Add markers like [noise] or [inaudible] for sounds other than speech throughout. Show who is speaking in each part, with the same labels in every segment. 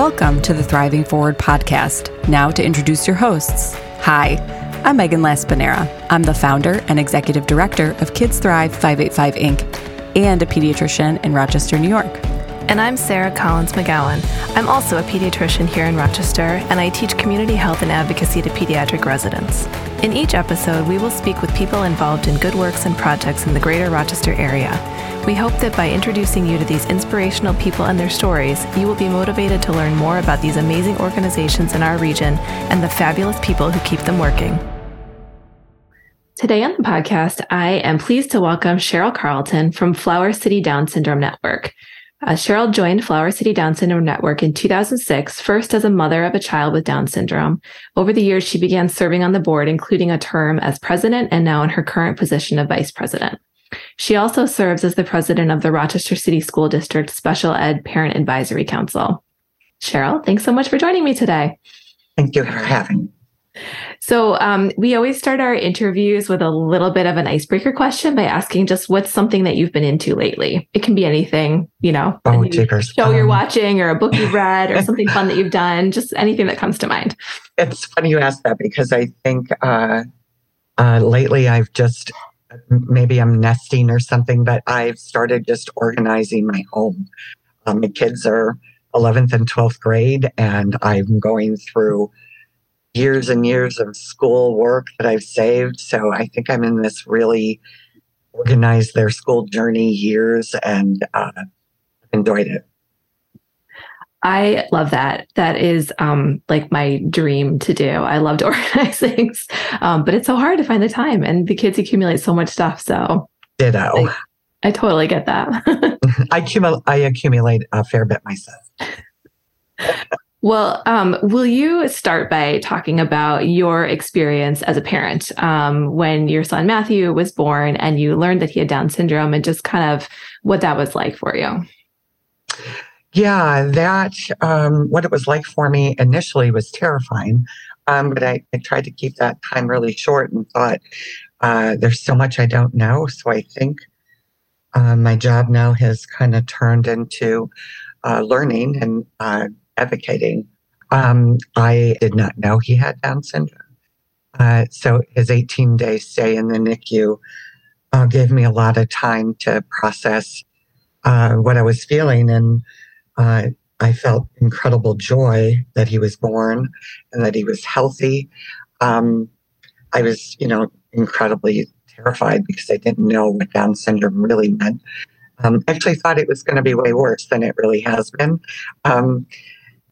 Speaker 1: Welcome to the Thriving Forward podcast. Now to introduce your hosts. Hi, I'm Megan Laspinera. I'm the founder and executive director of Kids Thrive 585 Inc. and a pediatrician in Rochester, New York.
Speaker 2: And I'm Sarah Collins McGowan. I'm also a pediatrician here in Rochester, and I teach community health and advocacy to pediatric residents. In each episode, we will speak with people involved in good works and projects in the greater Rochester area. We hope that by introducing you to these inspirational people and their stories, you will be motivated to learn more about these amazing organizations in our region and the fabulous people who keep them working. Today on the podcast, I am pleased to welcome Cheryl Carlton from Flower City Down Syndrome Network. Uh, Cheryl joined Flower City Down Syndrome Network in 2006, first as a mother of a child with Down syndrome. Over the years, she began serving on the board, including a term as president and now in her current position of vice president. She also serves as the president of the Rochester City School District Special Ed Parent Advisory Council. Cheryl, thanks so much for joining me today.
Speaker 3: Thank you for having me.
Speaker 2: So, um, we always start our interviews with a little bit of an icebreaker question by asking just what's something that you've been into lately. It can be anything, you know,
Speaker 3: oh,
Speaker 2: show um, you're watching or a book you've read or [laughs] something fun that you've done, just anything that comes to mind.
Speaker 3: It's funny you ask that because I think uh, uh, lately I've just maybe I'm nesting or something, but I've started just organizing my home. Um, my kids are 11th and 12th grade, and I'm going through years and years of school work that I've saved. So I think I'm in this really organized their school journey years and uh, enjoyed it.
Speaker 2: I love that. That is um, like my dream to do. I love to [laughs] organize things, um, but it's so hard to find the time, and the kids accumulate so much stuff. So,
Speaker 3: ditto.
Speaker 2: I, I totally get that. [laughs]
Speaker 3: I, accumulate, I accumulate a fair bit myself.
Speaker 2: Well, um, will you start by talking about your experience as a parent um, when your son Matthew was born and you learned that he had Down syndrome and just kind of what that was like for you?
Speaker 3: Yeah, that, um, what it was like for me initially was terrifying. Um, but I, I, tried to keep that time really short and thought, uh, there's so much I don't know. So I think uh, my job now has kind of turned into uh, learning and uh, advocating. Um, I did not know he had Down syndrome. Uh, so his 18 day stay in the NICU uh, gave me a lot of time to process uh, what I was feeling. And uh, I felt incredible joy that he was born and that he was healthy. Um, I was, you know, incredibly terrified because I didn't know what Down syndrome really meant. Um, I actually thought it was going to be way worse than it really has been. Um,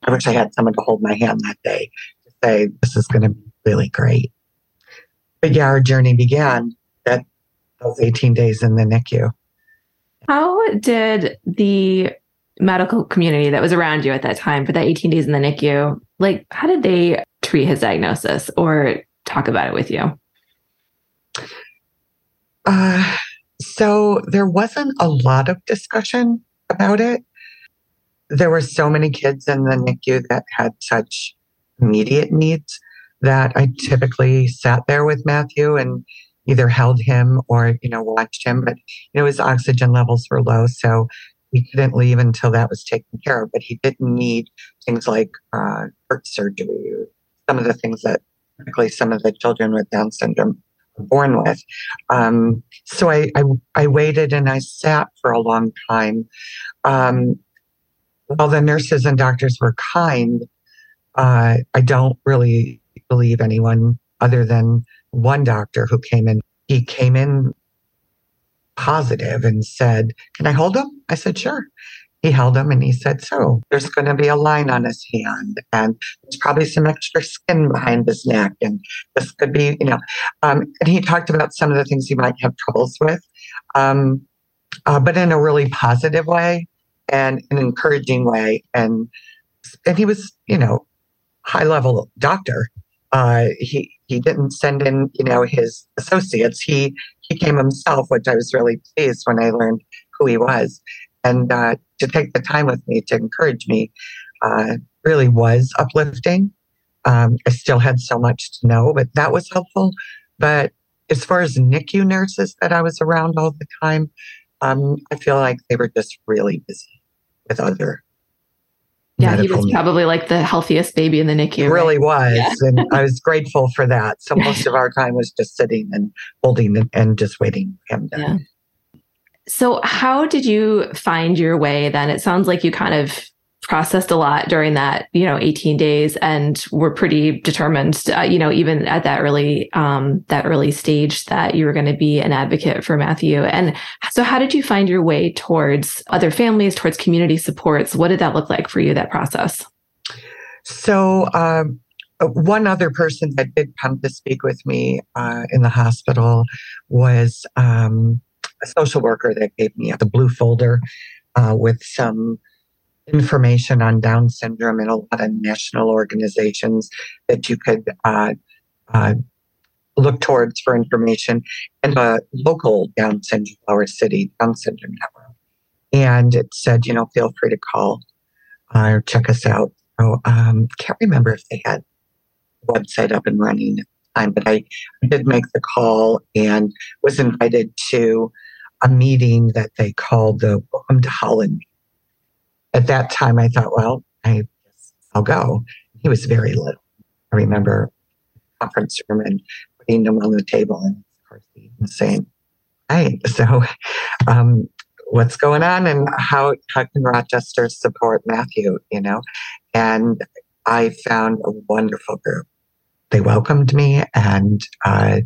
Speaker 3: I wish I had someone to hold my hand that day to say, this is going to be really great. But yeah, our journey began at those 18 days in the NICU.
Speaker 2: How did the medical community that was around you at that time for that 18 days in the NICU, like, how did they treat his diagnosis or talk about it with you?
Speaker 3: Uh, so there wasn't a lot of discussion about it there were so many kids in the NICU that had such immediate needs that I typically sat there with Matthew and either held him or, you know, watched him. But, you know, his oxygen levels were low. So we couldn't leave until that was taken care of. But he didn't need things like uh, heart surgery or some of the things that typically some of the children with Down syndrome are born with. Um, so I, I, I, waited and I sat for a long time. Um, while the nurses and doctors were kind, uh, I don't really believe anyone other than one doctor who came in. He came in positive and said, Can I hold him? I said, Sure. He held him and he said, So there's going to be a line on his hand and there's probably some extra skin behind his neck. And this could be, you know, um, and he talked about some of the things he might have troubles with, um, uh, but in a really positive way and an encouraging way. And and he was, you know, high level doctor. Uh, he he didn't send in, you know, his associates. He he came himself, which I was really pleased when I learned who he was, and uh, to take the time with me to encourage me uh, really was uplifting. Um, I still had so much to know, but that was helpful. But as far as NICU nurses that I was around all the time, um, I feel like they were just really busy with other
Speaker 2: Yeah, he was probably like the healthiest baby in the NICU.
Speaker 3: He really was. Yeah. and I was grateful for that. So [laughs] most of our time was just sitting and holding and, and just waiting him to.
Speaker 2: So, how did you find your way then? It sounds like you kind of processed a lot during that you know 18 days and were pretty determined uh, you know even at that early um that early stage that you were going to be an advocate for matthew. And so how did you find your way towards other families towards community supports? What did that look like for you that process?
Speaker 3: So um one other person that did come to speak with me uh, in the hospital was um, a social worker that gave me the blue folder uh, with some information on Down syndrome and a lot of national organizations that you could uh, uh, look towards for information, and a local Down syndrome, Flower City Down syndrome network. And it said, you know, feel free to call uh, or check us out. So, um, can't remember if they had website up and running at the time, but I did make the call and was invited to a meeting that they called the Welcome to Holland at that time, I thought, well, I I'll go. He was very little. I remember conference room and putting him on the table and of course saying, "Hey, so um, what's going on and how how can Rochester support Matthew?" You know, and I found a wonderful group. They welcomed me, and uh,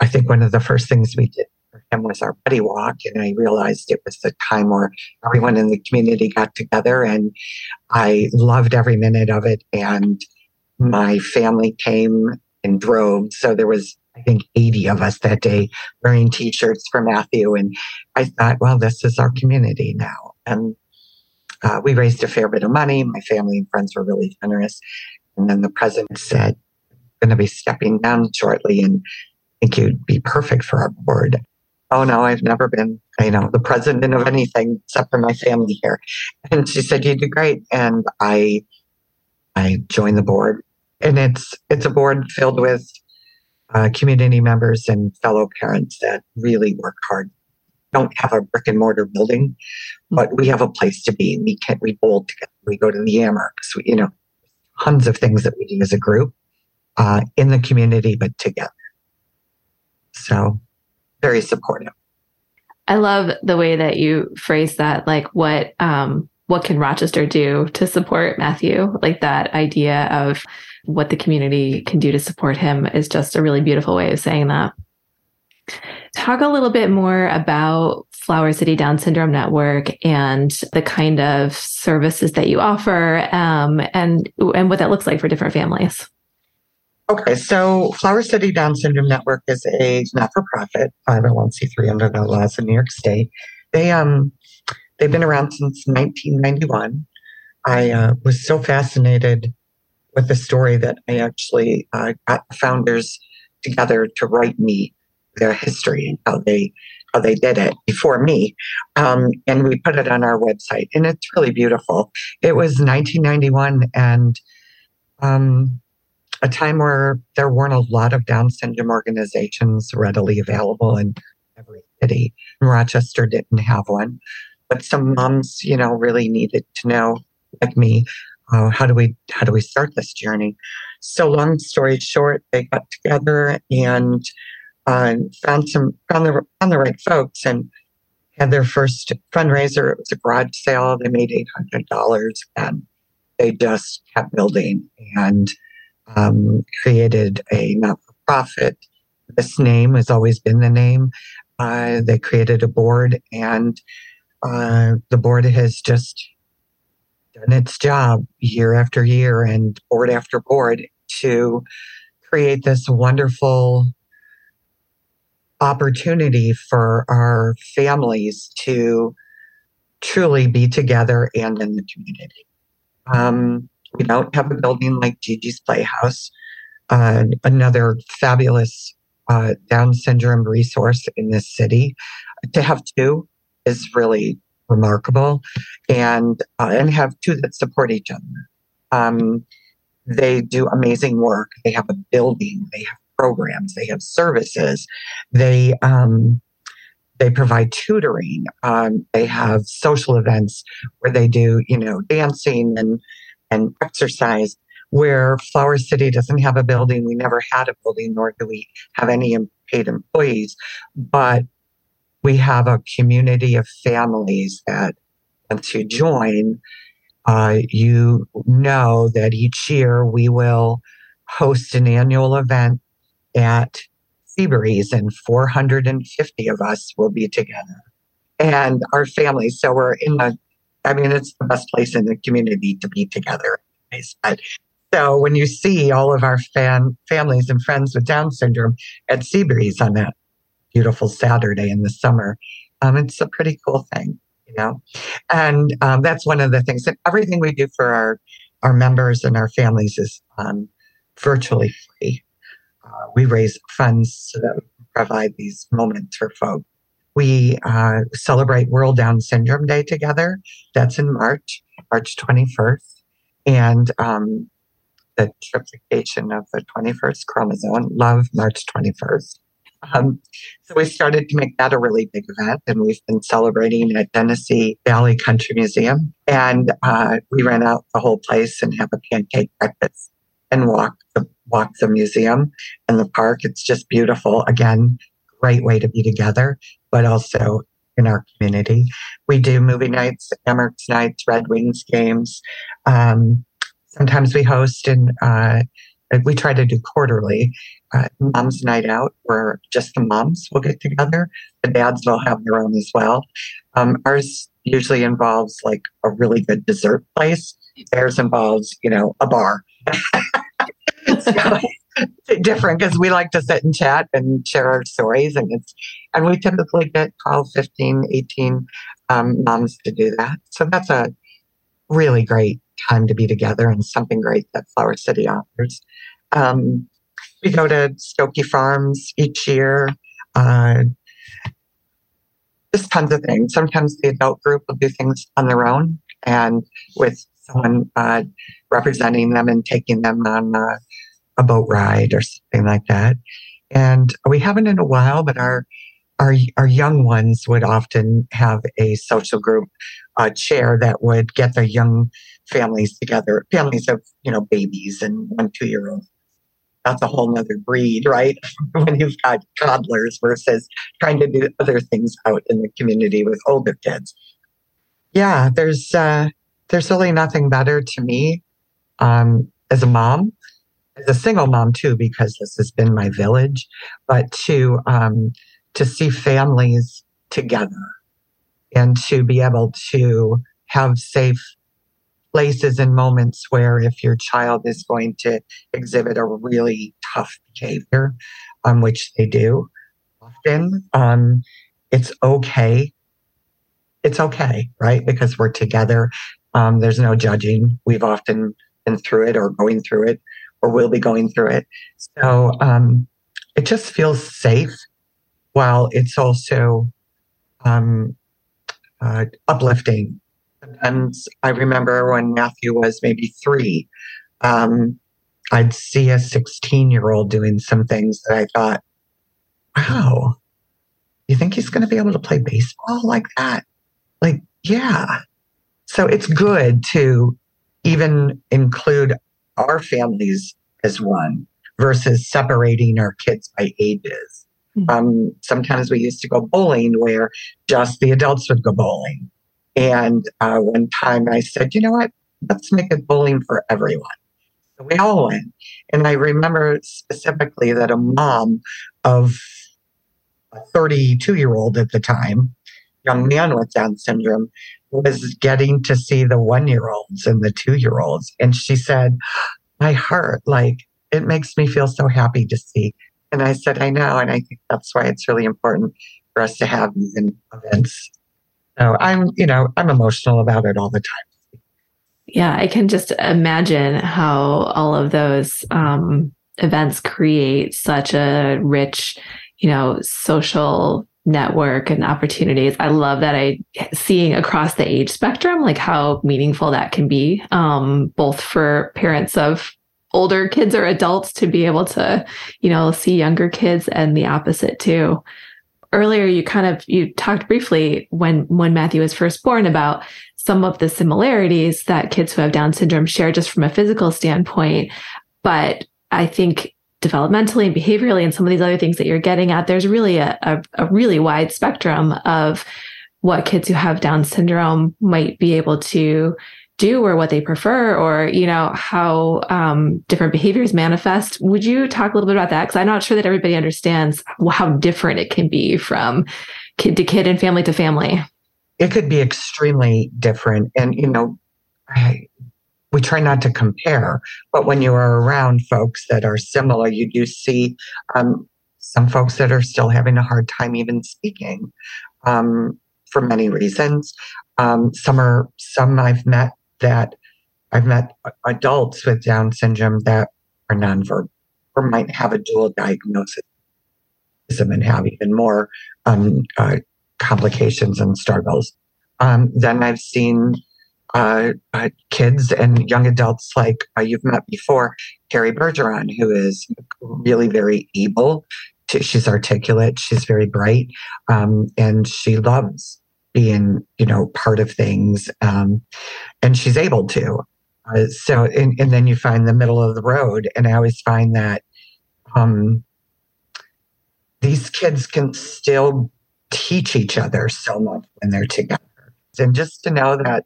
Speaker 3: I think one of the first things we did him was our buddy walk. And I realized it was the time where everyone in the community got together and I loved every minute of it. And my family came in droves. So there was, I think, 80 of us that day wearing t-shirts for Matthew. And I thought, well, this is our community now. And uh, we raised a fair bit of money. My family and friends were really generous. And then the president said, going to be stepping down shortly and I think you'd be perfect for our board. Oh no, I've never been, you know, the president of anything except for my family here. And she said, You do great. And I I joined the board. And it's it's a board filled with uh, community members and fellow parents that really work hard. Don't have a brick and mortar building, but we have a place to be. We can we bowl together. We go to the Amerks. We, you know, tons of things that we do as a group uh, in the community, but together. So very supportive.
Speaker 2: I love the way that you phrase that. Like, what um, what can Rochester do to support Matthew? Like that idea of what the community can do to support him is just a really beautiful way of saying that. Talk a little bit more about Flower City Down Syndrome Network and the kind of services that you offer, um, and and what that looks like for different families.
Speaker 3: Okay, so Flower City Down Syndrome Network is a not-for-profit 501c3 under the laws of New York State. They um they've been around since 1991. I uh, was so fascinated with the story that I actually uh, got the founders together to write me their history and how they how they did it before me, um, and we put it on our website, and it's really beautiful. It was 1991, and um, a time where there weren't a lot of Down syndrome organizations readily available in every city. Rochester didn't have one, but some moms, you know, really needed to know, like me, uh, how do we how do we start this journey? So, long story short, they got together and uh, found some found the found the right folks and had their first fundraiser. It was a garage sale. They made eight hundred dollars and they just kept building and um, created a not for profit. This name has always been the name. Uh, they created a board, and uh, the board has just done its job year after year and board after board to create this wonderful opportunity for our families to truly be together and in the community. Um, we don't have a building like Gigi's Playhouse, uh, another fabulous uh, Down syndrome resource in this city. To have two is really remarkable, and uh, and have two that support each other. Um, they do amazing work. They have a building. They have programs. They have services. They um, they provide tutoring. Um, they have social events where they do, you know, dancing and and exercise. Where Flower City doesn't have a building, we never had a building, nor do we have any paid employees. But we have a community of families that once you join, uh, you know that each year we will host an annual event at Seabreeze, and 450 of us will be together and our families. So we're in the, I mean, it's the best place in the community to be together. But so when you see all of our fan families and friends with Down syndrome at Seabreeze on that beautiful Saturday in the summer, um, it's a pretty cool thing, you know. And um, that's one of the things that everything we do for our our members and our families is um, virtually free. Uh, we raise funds to provide these moments for folks. We uh, celebrate World Down Syndrome Day together. That's in March, March 21st. And um, the triplication of the 21st chromosome, love March 21st. Um, so we started to make that a really big event, and we've been celebrating at Genesee Valley Country Museum. And uh, we rent out the whole place and have a pancake breakfast and walk the walk the museum and the park. It's just beautiful. Again, great way to be together, but also in our community. We do movie nights, Amerks nights, Red Wings games. Um, sometimes we host and uh, we try to do quarterly uh, mom's night out where just the moms will get together. The dads will have their own as well. Um, ours usually involves like a really good dessert place. Theirs involves, you know, a bar. [laughs] different because we like to sit and chat and share our stories and it's and we typically get 12 15 18 um, moms to do that so that's a really great time to be together and something great that flower city offers um, we go to Stokoe Farms each year. Uh, just tons of things. Sometimes the adult group will do things on their own and with someone uh, representing them and taking them on uh, a boat ride or something like that. And we haven't in a while, but our our our young ones would often have a social group uh, chair that would get their young families together, families of you know babies and one two year olds that's a whole nother breed, right? [laughs] when you've got toddlers versus trying to do other things out in the community with older kids. Yeah, there's uh, there's really nothing better to me um, as a mom, as a single mom too, because this has been my village, but to um, to see families together and to be able to have safe places and moments where if your child is going to exhibit a really tough behavior, um, which they do often, um, it's okay. It's okay, right? Because we're together. Um, there's no judging. We've often been through it or going through it or will be going through it. So um, it just feels safe while it's also um, uh, uplifting Sometimes I remember when Matthew was maybe three, um, I'd see a 16 year old doing some things that I thought, wow, you think he's going to be able to play baseball like that? Like, yeah. So it's good to even include our families as one versus separating our kids by ages. Mm-hmm. Um, sometimes we used to go bowling where just the adults would go bowling. And uh, one time I said, you know what? Let's make it bowling for everyone. So we all went. And I remember specifically that a mom of a 32 year old at the time, young man with Down syndrome, was getting to see the one year olds and the two year olds. And she said, My heart, like, it makes me feel so happy to see. And I said, I know. And I think that's why it's really important for us to have these events so I'm, you know, I'm emotional about it all the time.
Speaker 2: Yeah, I can just imagine how all of those um, events create such a rich, you know, social network and opportunities. I love that I seeing across the age spectrum, like how meaningful that can be, um, both for parents of older kids or adults to be able to, you know, see younger kids and the opposite too. earlier you kind of you talked briefly when when Matthew was first born about some of the similarities that kids who have Down syndrome share just from a physical standpoint. But I think developmentally and behaviorally and some of these other things that you're getting at, there's really a, a, a really wide spectrum of what kids who have Down syndrome might be able to do or what they prefer or you know how um, different behaviors manifest. Would you talk a little bit about that? Because i'm not sure that everybody understands how different it can be from kid to kid and family to family.
Speaker 3: It could be extremely different. And you know I, we try not to compare but when you are around folks that are similar you do see um, some folks that are still having a hard time even speaking um, for many reasons um, some are some I've met that I've met adults with Down syndrome that are nonverbal or might have a dual diagnosis and have even more um, uh, complications and struggles. Um, then I've seen uh, uh, kids and young adults like uh, you've met before, Carrie Bergeron, who is really very able. She's articulate, she's very bright, um, and she loves being, you know, part of things. Um, and she's able to. Uh, so, and, and, then you find the middle of the road. And I always find that um, these kids can still teach each other so much when they're together. And just to know that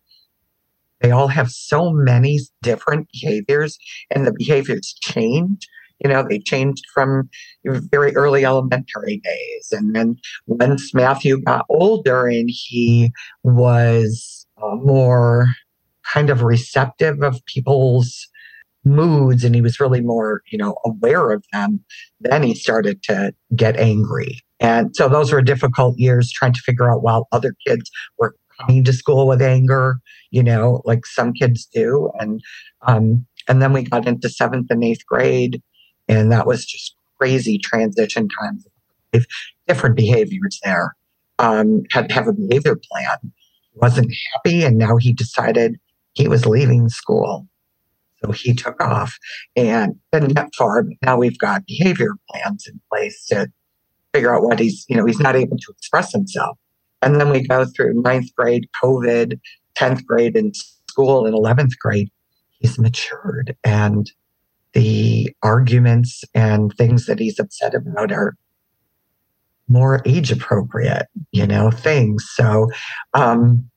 Speaker 3: they all have so many different behaviors and the behaviors change you know, they changed from very early elementary days. And then once Matthew got older and he was uh, more kind of receptive of people's moods and he was really more, you know, aware of them, then he started to get angry. And so those were difficult years trying to figure out while other kids were coming to school with anger, you know, like some kids do. And um, and then we got into seventh and eighth grade and that was just crazy transition times. If different behaviors there, um, had to have a behavior plan. Wasn't happy, and now he decided he was leaving school. So he took off and didn't get far. But now we've got behavior plans in place to figure out what he's, you know, he's not able to express himself. And then we go through ninth grade, COVID, 10th grade in school, and 11th grade. He's matured and the arguments and things that he's upset about are more age appropriate, you know, things. So um,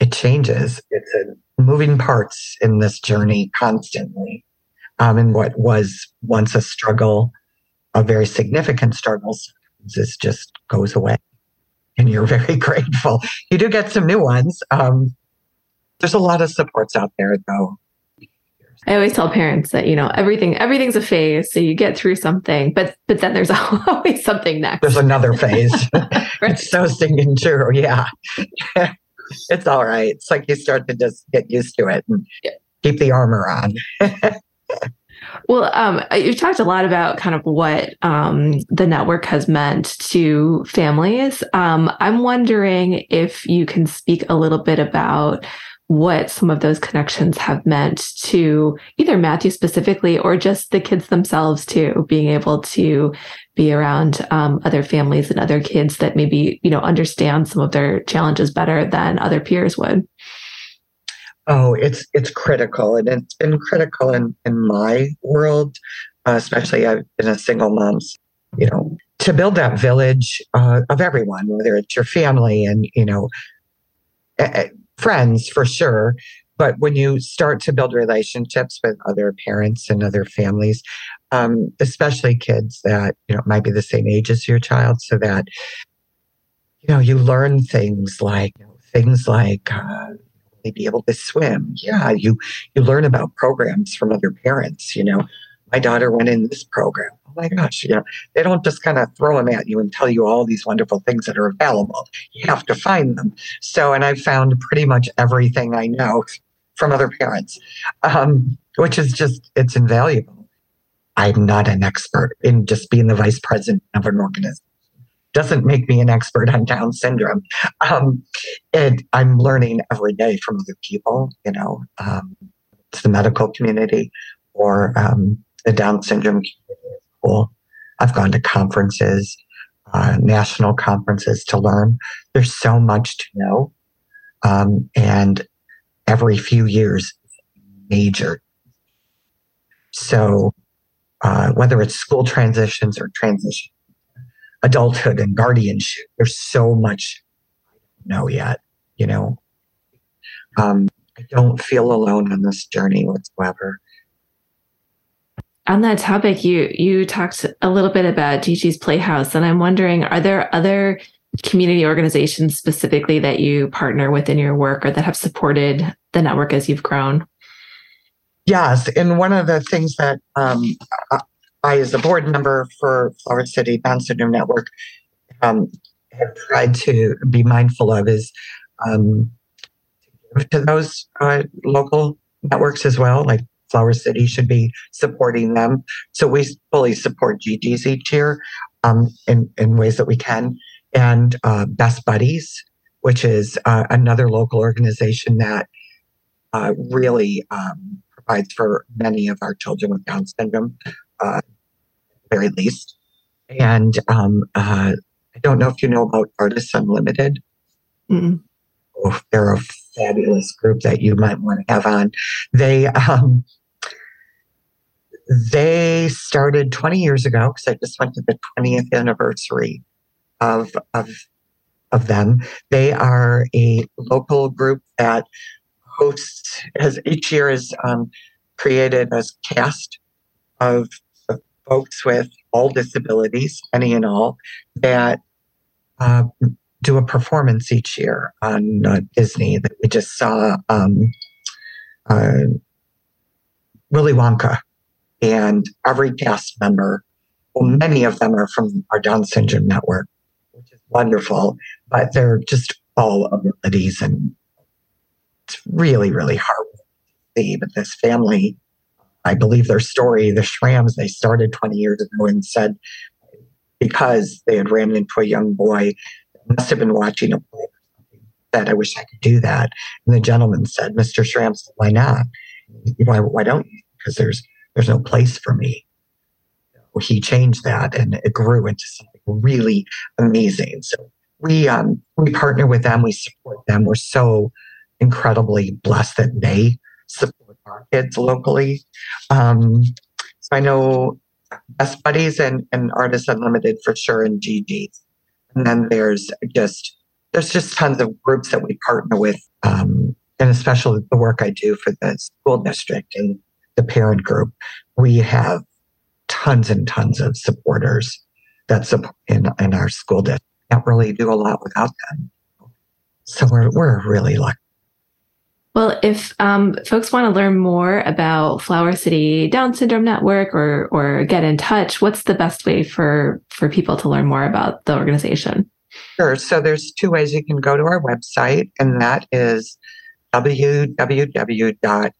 Speaker 3: it changes. It's a moving parts in this journey constantly. Um, and what was once a struggle, a very significant struggle, this just goes away. And you're very [laughs] grateful. You do get some new ones. Um, there's a lot of supports out there, though.
Speaker 2: I always tell parents that you know everything everything's a phase, so you get through something, but but then there's [laughs] always something next.
Speaker 3: There's another phase. right. [laughs] It's so stinking true. Yeah, it's all right. It's like you start to just get used to it and yeah. keep the armor on.
Speaker 2: Well, um, you talked a lot about kind of what um, the network has meant to families. Um, I'm wondering if you can speak a little bit about what some of those connections have meant to either Matthew specifically or just the kids themselves too, being able to be around um, other families and other kids that maybe you know understand some of their challenges better than other peers would.
Speaker 3: Oh, it's it's critical, and it's been critical in in my world, uh, especially I've been a single mom. You know, to build that village uh, of everyone, whether it's your family and you know friends for sure. But when you start to build relationships with other parents and other families, um, especially kids that you know might be the same age as your child, so that you know you learn things like things like uh, be able to swim. Yeah, you you learn about programs from other parents. You know, my daughter went in this program Oh my gosh, you know, they don't just kind of throw them at you and tell you all these wonderful things that are available. You have to find them. So, and I've found pretty much everything I know from other parents, um, which is just, it's invaluable. I'm not an expert in just being the vice president of an organization. Doesn't make me an expert on Down syndrome. Um, I'm learning every day from other people, you know, um, it's the medical community or um, the Down syndrome community school. I've gone to conferences. uh, national conferences to learn. There's so much to know. Um, and every few years, major. So, uh, whether it's school transitions or transition, adulthood and guardianship, there's so much I don't know yet, you know. Um, I don't feel alone on this journey whatsoever
Speaker 2: on that topic, you you talked a little bit about Gigi's Playhouse, and I'm wondering, are there other community organizations specifically that you partner with in your work or that have supported the network as you've grown?
Speaker 3: Yes, and one of the things that um, I, as a board member for Flower City Down Syndrome Network, um, have tried to be mindful of is um, to those uh, local networks as well, like Flower City should be supporting them. So we fully support Gigi's each year um, in, in ways that we can. And uh, Best Buddies, which is uh, another local organization that uh, really um, provides for many of our children with Down syndrome, uh, at the very least. And um, uh, I don't know if you know about Artists Unlimited. Mm-mm. Oh, they're a fabulous group that you might want to have on. They um, they started 20 years ago because I just went to the 20th anniversary of, of, of them. They are a local group that hosts, has each year is um, created a cast of, folks with all disabilities, any and all, that uh, do a performance each year on uh, Disney that we just saw. Um, uh, Willy Wonka and every cast member, well, many of them are from our Down syndrome network, which is wonderful, but they're just all abilities and it's really, really hard to see. But this family, I believe their story, the Shrams, they started 20 years ago and said because they had ran into a young boy, must have been watching a play said, I wish I could do that. And the gentleman said, Mr. Said, why not? Why, why don't you? Because there's there's no place for me. He changed that and it grew into something really amazing. So we um, we partner with them, we support them. We're so incredibly blessed that they support kids locally. Um, so I know Best Buddies and, and Artists Unlimited for sure and Gigi's. And then there's just there's just tons of groups that we partner with, um, and especially the work I do for the school district and the parent group, we have tons and tons of supporters that support in, in our school district. Can't really do a lot without them. So we're, we're really lucky.
Speaker 2: Well, if um, folks want to learn more about Flower City Down Syndrome Network or or get in touch, what's the best way for for people to learn more about the organization?
Speaker 3: Sure. So there's two ways you can go to our website, and that is www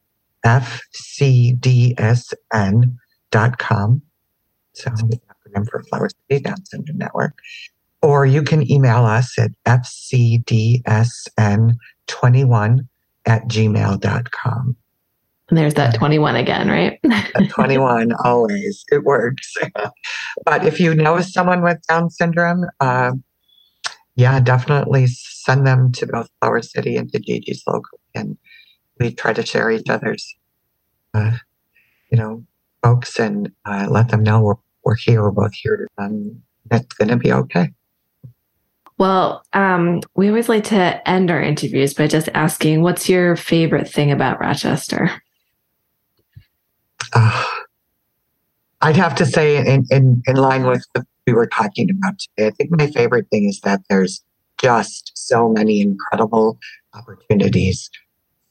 Speaker 3: fcdsn.com. So the acronym for Flower City Down Syndrome Network. Or you can email us at fcdsn21 at gmail.com.
Speaker 2: And there's that 21 again, right? [laughs]
Speaker 3: 21, always. It works. [laughs] but if you know someone with Down syndrome, uh, yeah, definitely send them to both Flower City and to Gigi's local. And we try to share each other's, uh, you know, folks and uh, let them know we're, we're here, we're both here, and it's going to be okay.
Speaker 2: Well, um, we always like to end our interviews by just asking, what's your favorite thing about Rochester?
Speaker 3: Uh, I'd have to say, in, in, in line with what we were talking about today, I think my favorite thing is that there's just so many incredible opportunities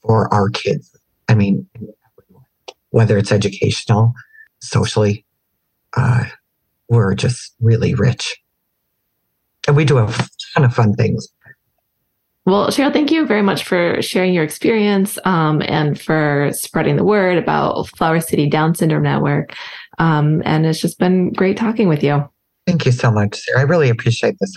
Speaker 3: for our kids. I mean, whether it's educational, socially, uh, we're just really rich. And we do a ton of fun things.
Speaker 2: Well, Cheryl, thank you very much for sharing your experience um, and for spreading the word about Flower City Down Syndrome Network. Um, and it's just been great talking with you.
Speaker 3: Thank you so much, Sarah. I really appreciate this.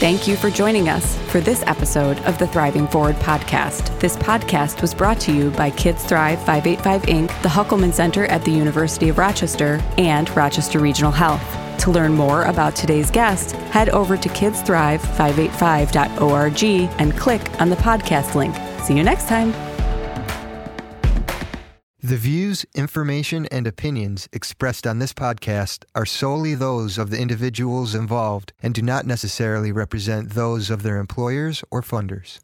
Speaker 1: Thank you for joining us for this episode of the Thriving Forward podcast. This podcast was brought to you by Kids Thrive 585 Inc., the Hoekelman Center at the University of Rochester, and Rochester Regional Health. To learn more about today's guest, head over to kidsthrive585.org and click on the podcast link. See you next time.
Speaker 4: The views, information, and opinions expressed on this podcast are solely those of the individuals involved and do not necessarily represent those of their employers or funders.